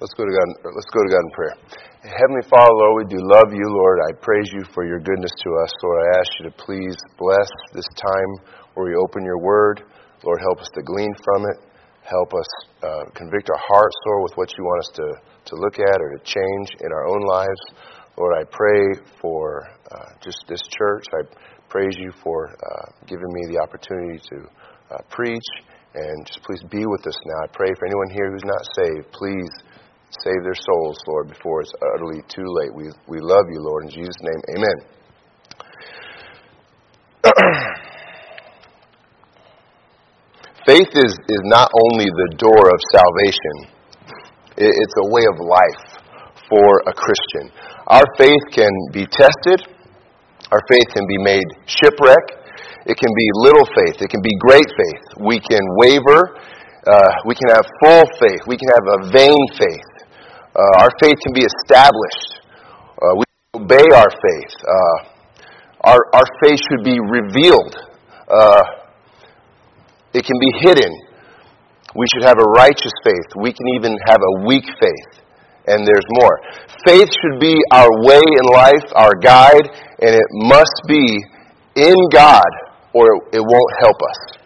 Let's go to God. Let's go to God in prayer. Heavenly Father, Lord, we do love you, Lord. I praise you for your goodness to us, Lord. I ask you to please bless this time where we open your word. Lord, help us to glean from it. Help us uh, convict our hearts, Lord, with what you want us to, to look at or to change in our own lives. Lord, I pray for uh, just this church. I praise you for uh, giving me the opportunity to uh, preach. And just please be with us now. I pray for anyone here who's not saved. Please Save their souls, Lord, before it's utterly too late. We, we love you, Lord. In Jesus' name, amen. Faith is, is not only the door of salvation, it, it's a way of life for a Christian. Our faith can be tested, our faith can be made shipwreck, it can be little faith, it can be great faith. We can waver, uh, we can have full faith, we can have a vain faith. Uh, our faith can be established. Uh, we obey our faith. Uh, our, our faith should be revealed. Uh, it can be hidden. We should have a righteous faith. We can even have a weak faith. And there's more. Faith should be our way in life, our guide, and it must be in God or it won't help us.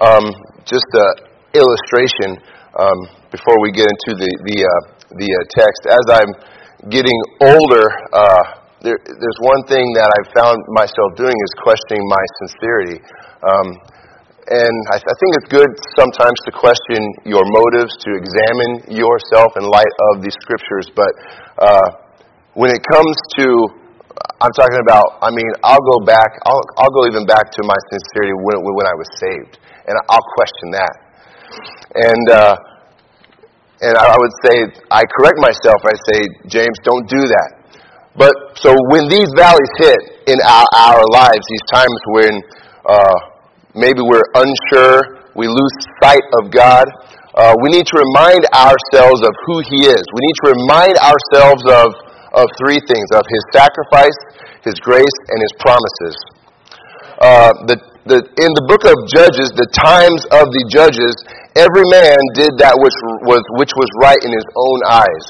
Um, just an illustration. Um, before we get into the the uh, the uh, text. As I'm getting older, uh, there, there's one thing that I've found myself doing is questioning my sincerity. Um, and I, I think it's good sometimes to question your motives, to examine yourself in light of the scriptures. But uh, when it comes to I'm talking about, I mean, I'll go back, I'll, I'll go even back to my sincerity when, when I was saved. And I'll question that. And uh, and I would say, I correct myself. I say, James, don't do that. But so when these valleys hit in our, our lives, these times when uh, maybe we're unsure, we lose sight of God, uh, we need to remind ourselves of who He is. We need to remind ourselves of, of three things of His sacrifice, His grace, and His promises. Uh, the, the, in the book of Judges, the times of the judges, every man did that which was, which was right in his own eyes.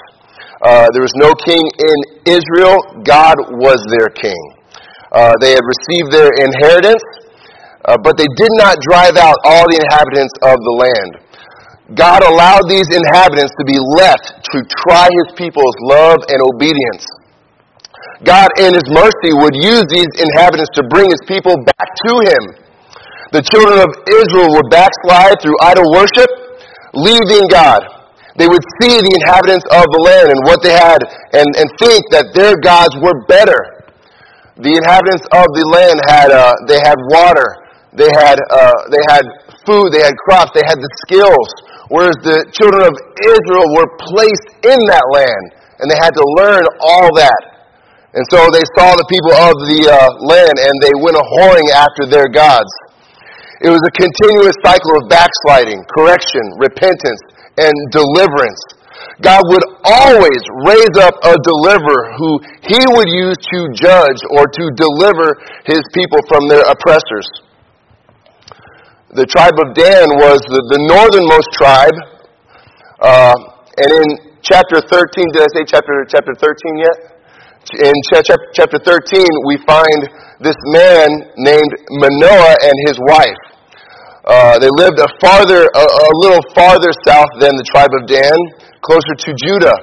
Uh, there was no king in Israel. God was their king. Uh, they had received their inheritance, uh, but they did not drive out all the inhabitants of the land. God allowed these inhabitants to be left to try his people's love and obedience. God, in his mercy, would use these inhabitants to bring his people back to him. The children of Israel would backslide through idol worship, leaving God. They would see the inhabitants of the land and what they had and, and think that their gods were better. The inhabitants of the land had, uh, they had water, they had, uh, they had food, they had crops, they had the skills, whereas the children of Israel were placed in that land and they had to learn all that. And so they saw the people of the uh, land and they went a whoring after their gods. It was a continuous cycle of backsliding, correction, repentance, and deliverance. God would always raise up a deliverer who he would use to judge or to deliver his people from their oppressors. The tribe of Dan was the, the northernmost tribe. Uh, and in chapter 13, did I say chapter, chapter 13 yet? In chapter 13, we find this man named Manoah and his wife. Uh, they lived a farther, a, a, little farther south than the tribe of Dan, closer to Judah.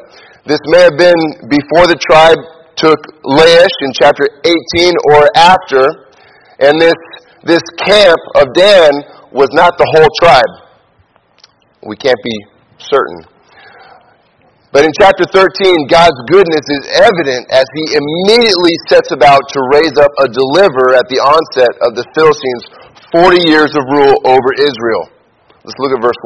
This may have been before the tribe took Laish in chapter 18 or after, and this, this camp of Dan was not the whole tribe. We can't be certain. But in chapter 13, God's goodness is evident as he immediately sets about to raise up a deliverer at the onset of the Philistines' 40 years of rule over Israel. Let's look at verse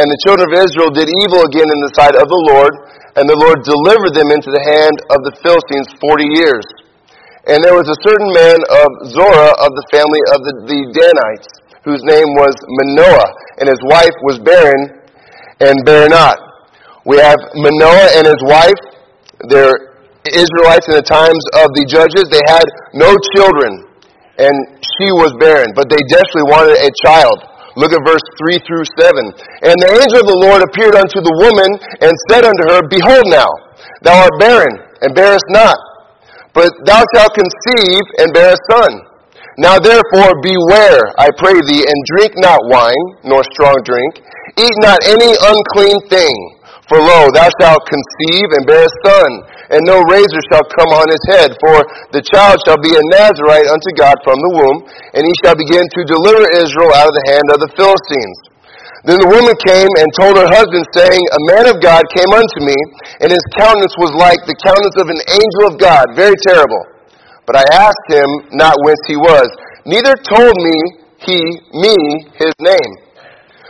1. And the children of Israel did evil again in the sight of the Lord, and the Lord delivered them into the hand of the Philistines forty years. And there was a certain man of Zorah of the family of the, the Danites, whose name was Manoah, and his wife was barren and bare not. We have Manoah and his wife. They're Israelites in the times of the judges. They had no children, and she was barren, but they desperately wanted a child. Look at verse 3 through 7. And the angel of the Lord appeared unto the woman and said unto her, Behold now, thou art barren, and bearest not. But thou shalt conceive and bear a son. Now therefore beware, I pray thee, and drink not wine, nor strong drink. Eat not any unclean thing. For lo, thou shalt conceive and bear a son and no razor shall come on his head, for the child shall be a Nazarite unto God from the womb, and he shall begin to deliver Israel out of the hand of the Philistines. Then the woman came and told her husband, saying, A man of God came unto me, and his countenance was like the countenance of an angel of God, very terrible. But I asked him not whence he was, neither told me he me his name.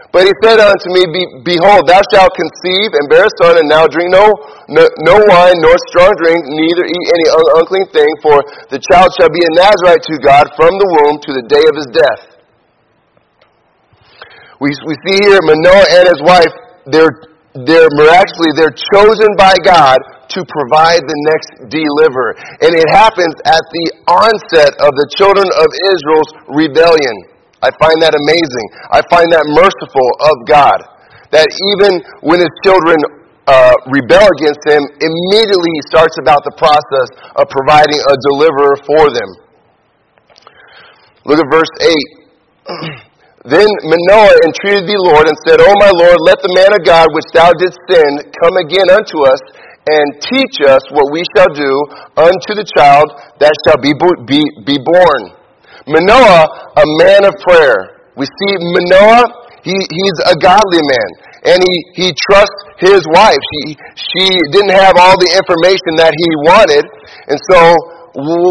But he said unto me, Behold, thou shalt conceive and bear a son, and now drink no, no, no wine, nor strong drink, neither eat any unclean thing, for the child shall be a Nazarite to God from the womb to the day of his death. We, we see here Manoah and his wife, they're, they're miraculously, they're chosen by God to provide the next deliverer. And it happens at the onset of the children of Israel's rebellion. I find that amazing. I find that merciful of God. That even when his children uh, rebel against him, immediately he starts about the process of providing a deliverer for them. Look at verse 8. Then Manoah entreated the Lord and said, O my Lord, let the man of God which thou didst send come again unto us and teach us what we shall do unto the child that shall be, be, be born. Manoah, a man of prayer. We see Manoah, he, he's a godly man. And he, he trusts his wife. She, she didn't have all the information that he wanted. And so,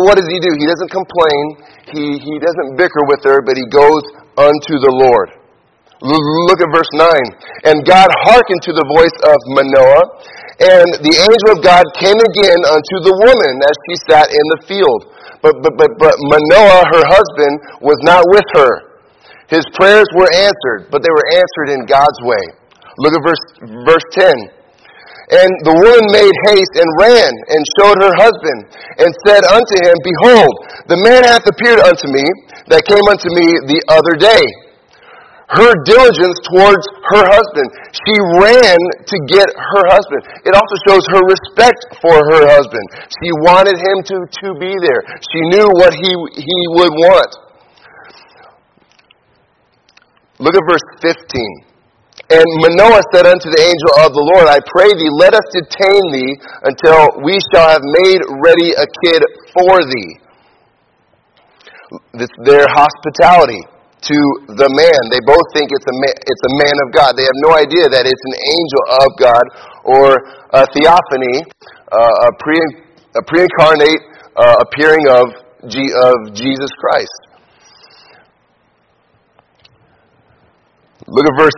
what does he do? He doesn't complain. He, he doesn't bicker with her, but he goes unto the Lord. Look at verse 9. And God hearkened to the voice of Manoah, and the angel of God came again unto the woman as she sat in the field. But, but, but, but Manoah, her husband, was not with her. His prayers were answered, but they were answered in God's way. Look at verse, verse 10. And the woman made haste and ran and showed her husband and said unto him, Behold, the man hath appeared unto me that came unto me the other day her diligence towards her husband. She ran to get her husband. It also shows her respect for her husband. She wanted him to, to be there. She knew what he, he would want. Look at verse 15. And Manoah said unto the angel of the Lord, I pray thee, let us detain thee until we shall have made ready a kid for thee. This, their hospitality to the man. They both think it's a, ma- it's a man of God. They have no idea that it's an angel of God or a theophany, uh, a, pre- a pre-incarnate uh, appearing of, G- of Jesus Christ. Look at verse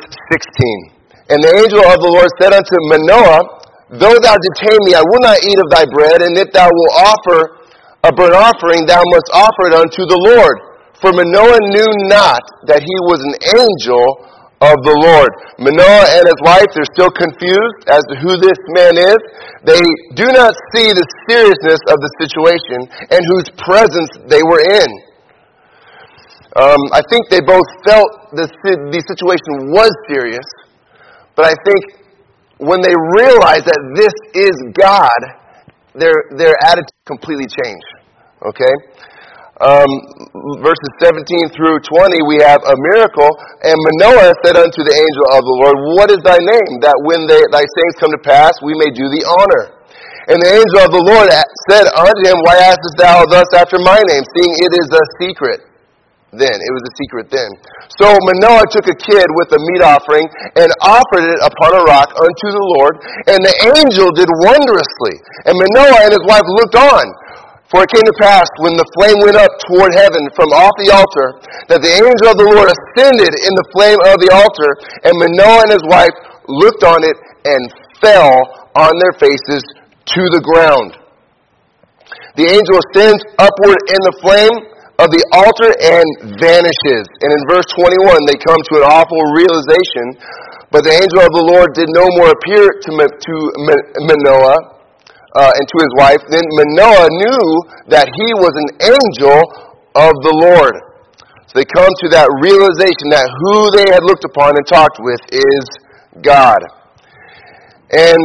16. And the angel of the Lord said unto Manoah, Though thou detain me, I will not eat of thy bread, and if thou wilt offer a burnt offering, thou must offer it unto the Lord. For Manoah knew not that he was an angel of the Lord. Manoah and his wife, they're still confused as to who this man is. They do not see the seriousness of the situation and whose presence they were in. Um, I think they both felt the, the situation was serious, but I think when they realize that this is God, their, their attitude completely changed. Okay? Um, verses 17 through 20, we have a miracle. And Manoah said unto the angel of the Lord, What is thy name? That when they, thy sayings come to pass, we may do thee honor. And the angel of the Lord said unto him, Why askest thou thus after my name, seeing it is a secret? Then, it was a secret then. So Manoah took a kid with a meat offering and offered it upon a rock unto the Lord, and the angel did wondrously. And Manoah and his wife looked on. For it came to pass when the flame went up toward heaven from off the altar that the angel of the Lord ascended in the flame of the altar, and Manoah and his wife looked on it and fell on their faces to the ground. The angel ascends upward in the flame of the altar and vanishes. And in verse 21, they come to an awful realization. But the angel of the Lord did no more appear to, to Manoah uh, and to his wife, then Manoah knew that he was an angel of the Lord. So they come to that realization that who they had looked upon and talked with is God. And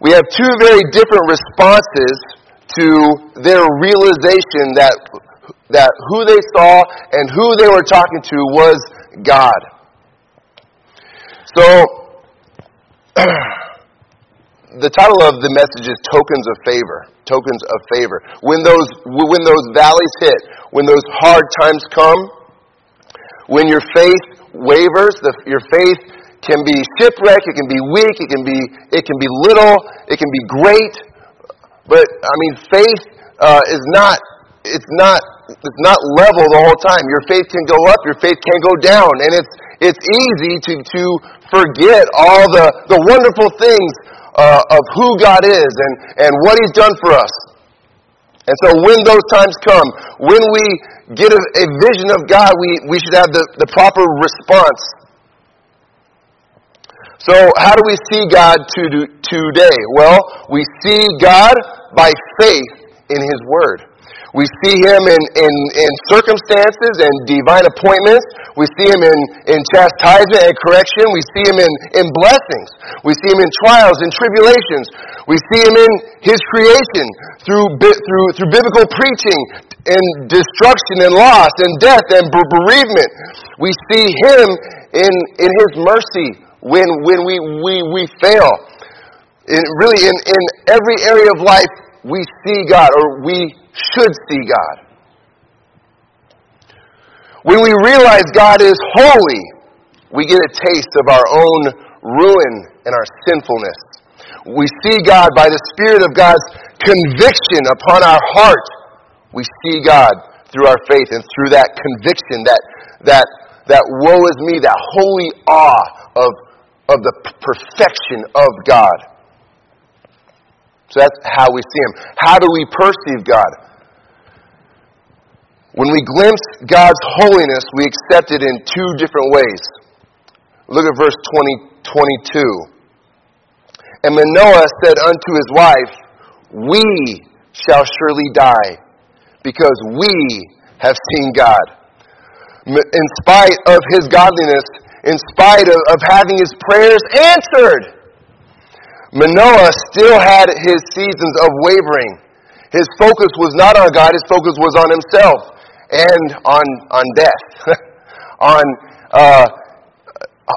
we have two very different responses to their realization that, that who they saw and who they were talking to was God. So, the title of the message is tokens of favor tokens of favor. When those when those valleys hit when those hard times come when your faith wavers the, your faith can be shipwrecked it can be weak it can be it can be little it can be great. But i mean faith uh, is not it's not it's not level the whole time. Your faith can go up your faith can go down. And it's it's easy to to forget all the the wonderful things uh, of who God is and, and what He's done for us. And so when those times come, when we get a, a vision of God, we, we should have the, the proper response. So how do we see God to do, today? Well, we see God by faith in His Word. We see him in, in, in circumstances and divine appointments. We see him in, in chastisement and correction. We see him in, in blessings. We see him in trials and tribulations. We see him in his creation through, through, through biblical preaching and destruction and loss and death and bereavement. We see him in, in his mercy when, when we, we, we fail. In, really, in, in every area of life, we see God or we should see God. When we realize God is holy, we get a taste of our own ruin and our sinfulness. We see God by the Spirit of God's conviction upon our heart. We see God through our faith and through that conviction, that, that, that woe is me, that holy awe of, of the perfection of God. So that's how we see Him. How do we perceive God? When we glimpse God's holiness, we accept it in two different ways. Look at verse 20, 22. And Manoah said unto his wife, We shall surely die, because we have seen God. In spite of his godliness, in spite of, of having his prayers answered, Manoah still had his seasons of wavering. His focus was not on God, his focus was on himself and on on death, on uh,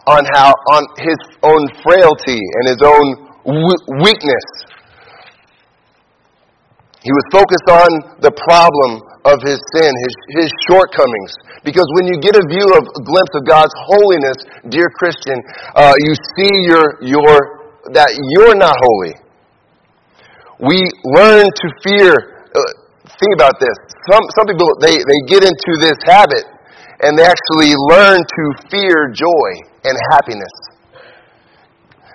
on how on his own frailty and his own weakness. He was focused on the problem of his sin, his, his shortcomings. Because when you get a view of a glimpse of God's holiness, dear Christian, uh, you see your, your, that you're not holy. We learn to fear. Uh, think about this some, some people, they, they get into this habit and they actually learn to fear joy and happiness.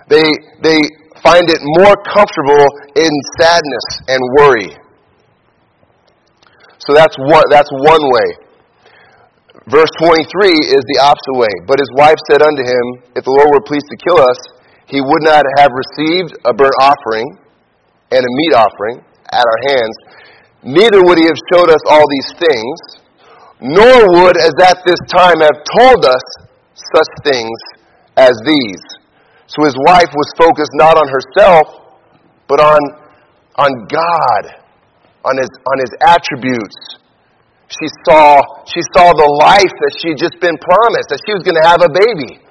They, they find it more comfortable in sadness and worry. So that's one, that's one way. Verse 23 is the opposite way. But his wife said unto him, If the Lord were pleased to kill us, he would not have received a burnt offering and a meat offering at our hands, neither would he have showed us all these things, nor would, as at this time, have told us such things as these. So his wife was focused not on herself, but on, on God, on his, on his attributes. She saw, she saw the life that she had just been promised, that she was going to have a baby.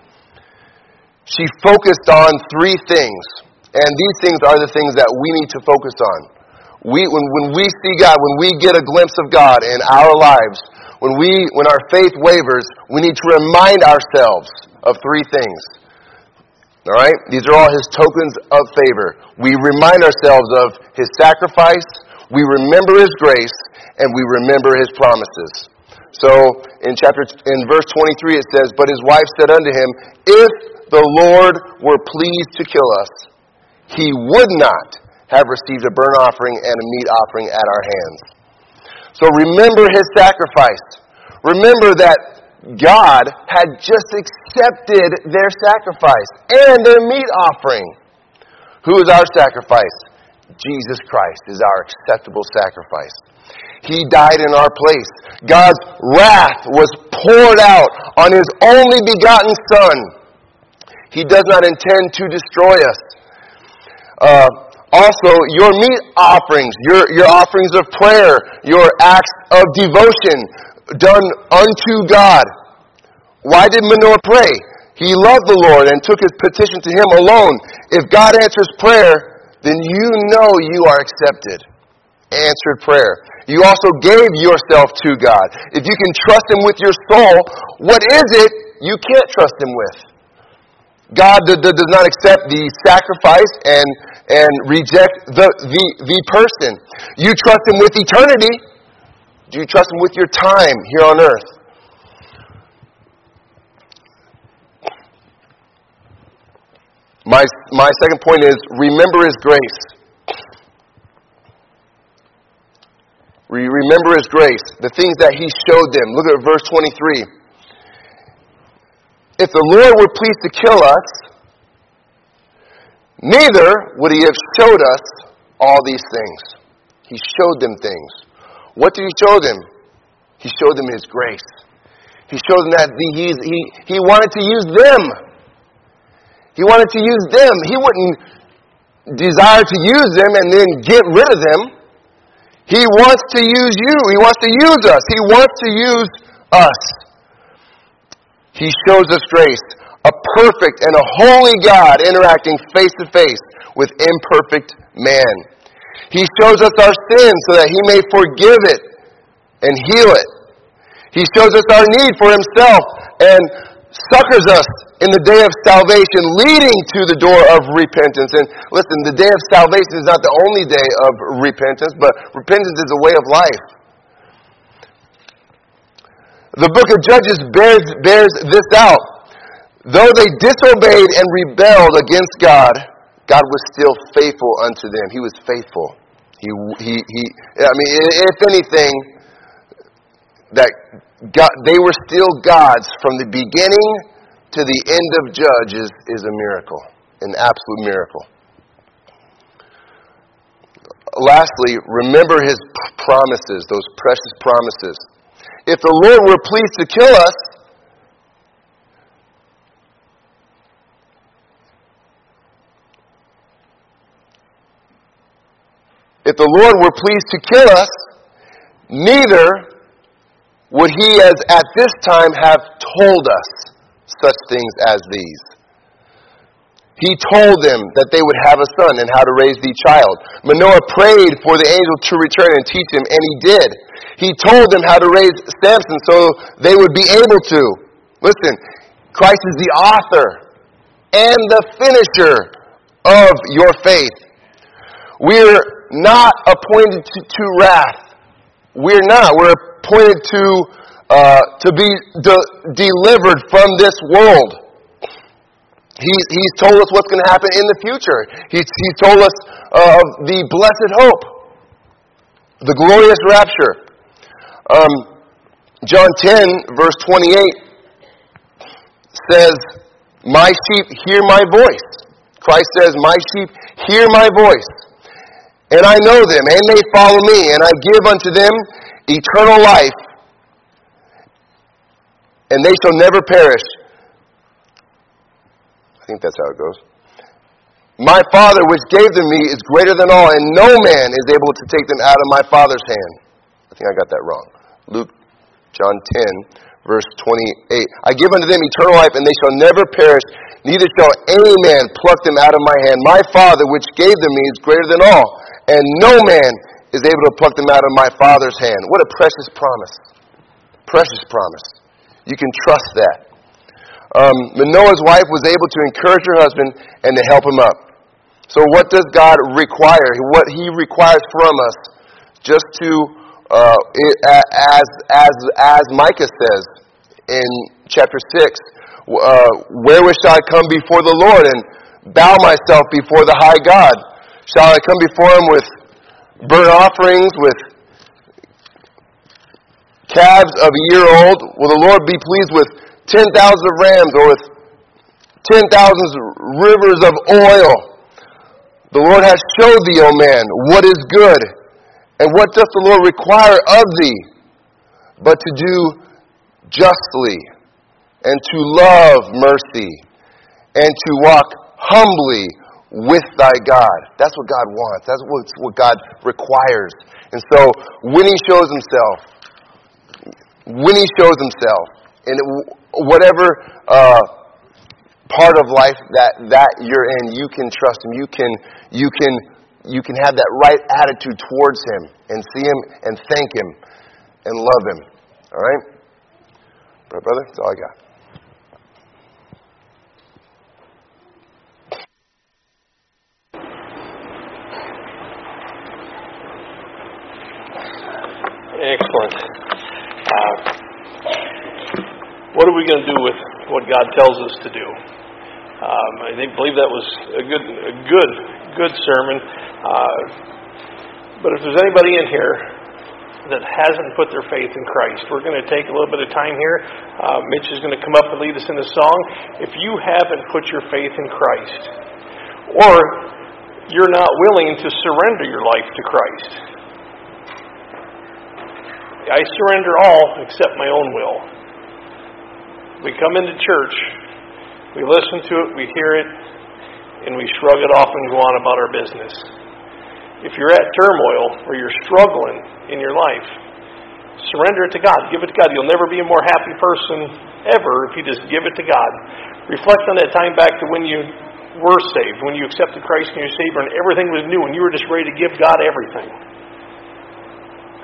She focused on three things. And these things are the things that we need to focus on we, when, when we see God, when we get a glimpse of God in our lives, when, we, when our faith wavers, we need to remind ourselves of three things. All right? These are all his tokens of favor. We remind ourselves of his sacrifice. we remember His grace, and we remember His promises. So in chapter in verse 23 it says, "But his wife said unto him, If the Lord were pleased to kill us, he would not have received a burnt offering and a meat offering at our hands." So remember his sacrifice. Remember that God had just accepted their sacrifice and their meat offering. Who is our sacrifice? Jesus Christ is our acceptable sacrifice. He died in our place. God's wrath was poured out on His only begotten Son. He does not intend to destroy us. Uh, also, your meat offerings, your, your offerings of prayer, your acts of devotion done unto God. Why did Manoah pray? He loved the Lord and took his petition to Him alone. If God answers prayer, then you know you are accepted. Answered prayer. You also gave yourself to God. If you can trust Him with your soul, what is it you can't trust Him with? God does not accept the sacrifice and, and reject the, the, the person. You trust Him with eternity. Do you trust Him with your time here on earth? My, my second point is remember His grace. remember His grace, the things that He showed them. Look at verse 23. If the Lord were pleased to kill us, neither would He have showed us all these things. He showed them things. What did He show them? He showed them His grace. He showed them that he, he, he wanted to use them. He wanted to use them. He wouldn't desire to use them and then get rid of them. He wants to use you. He wants to use us. He wants to use us. He shows us grace. A perfect and a holy God interacting face to face with imperfect man. He shows us our sin so that He may forgive it and heal it. He shows us our need for Himself and succors us in the day of salvation, leading to the door of repentance. And listen, the day of salvation is not the only day of repentance, but repentance is a way of life. The book of Judges bears, bears this out. Though they disobeyed and rebelled against God, God was still faithful unto them. He was faithful. He, he, he, I mean, if anything, that God, they were still God's from the beginning to the end of Judges is a miracle, an absolute miracle. Lastly, remember his promises, those precious promises. If the Lord were pleased to kill us, if the Lord were pleased to kill us, neither would he as at this time have told us such things as these. He told them that they would have a son and how to raise the child. Manoah prayed for the angel to return and teach him, and he did. He told them how to raise Samson so they would be able to. Listen, Christ is the author and the finisher of your faith. We're not appointed to, to wrath. We're not. We're appointed to uh, to be de- delivered from this world. He's, he's told us what's going to happen in the future. He's, he's told us uh, of the blessed hope, the glorious rapture. Um, John 10, verse 28 says, My sheep hear my voice. Christ says, My sheep hear my voice. And I know them, and they follow me, and I give unto them eternal life, and they shall never perish. Think that's how it goes. My Father, which gave them me, is greater than all, and no man is able to take them out of my Father's hand. I think I got that wrong. Luke, John 10, verse 28. I give unto them eternal life, and they shall never perish, neither shall any man pluck them out of my hand. My Father, which gave them me, is greater than all, and no man is able to pluck them out of my Father's hand. What a precious promise. Precious promise. You can trust that. Um, Manoah's wife was able to encourage her husband and to help him up. So, what does God require? What He requires from us just to, uh, it, as, as, as Micah says in chapter 6, uh, wherewith shall I come before the Lord and bow myself before the high God? Shall I come before him with burnt offerings, with calves of a year old? Will the Lord be pleased with ten thousand of rams or with ten thousand rivers of oil? The Lord has showed thee, O man, what is good, and what doth the Lord require of thee, but to do justly, and to love mercy, and to walk humbly with thy God. That's what God wants. That's what God requires. And so, when He shows Himself, when He shows Himself, in whatever uh, part of life that, that you're in, you can trust Him. You can, you can, you can have that right attitude towards Him and see Him and thank Him and love Him. All right? Brother, that's all I got. Excellent. Uh, what are we going to do with what God tells us to do? Um, I think, believe that was a good, a good, good sermon. Uh, but if there's anybody in here that hasn't put their faith in Christ, we're going to take a little bit of time here. Uh, Mitch is going to come up and lead us in the song. If you haven't put your faith in Christ, or you're not willing to surrender your life to Christ, I surrender all except my own will. We come into church, we listen to it, we hear it, and we shrug it off and go on about our business. If you're at turmoil or you're struggling in your life, surrender it to God. Give it to God. You'll never be a more happy person ever if you just give it to God. Reflect on that time back to when you were saved, when you accepted Christ and your Savior, and everything was new, and you were just ready to give God everything.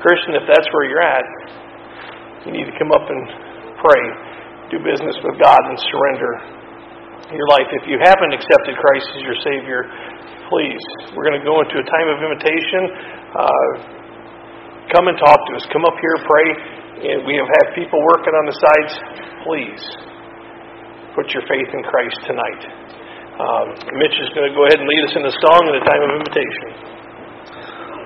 Christian, if that's where you're at, you need to come up and pray, do business with God, and surrender your life. If you haven't accepted Christ as your Savior, please, we're going to go into a time of invitation. Uh, come and talk to us. Come up here, pray. And we have had people working on the sides. Please put your faith in Christ tonight. Um, Mitch is going to go ahead and lead us in a song in a time of invitation.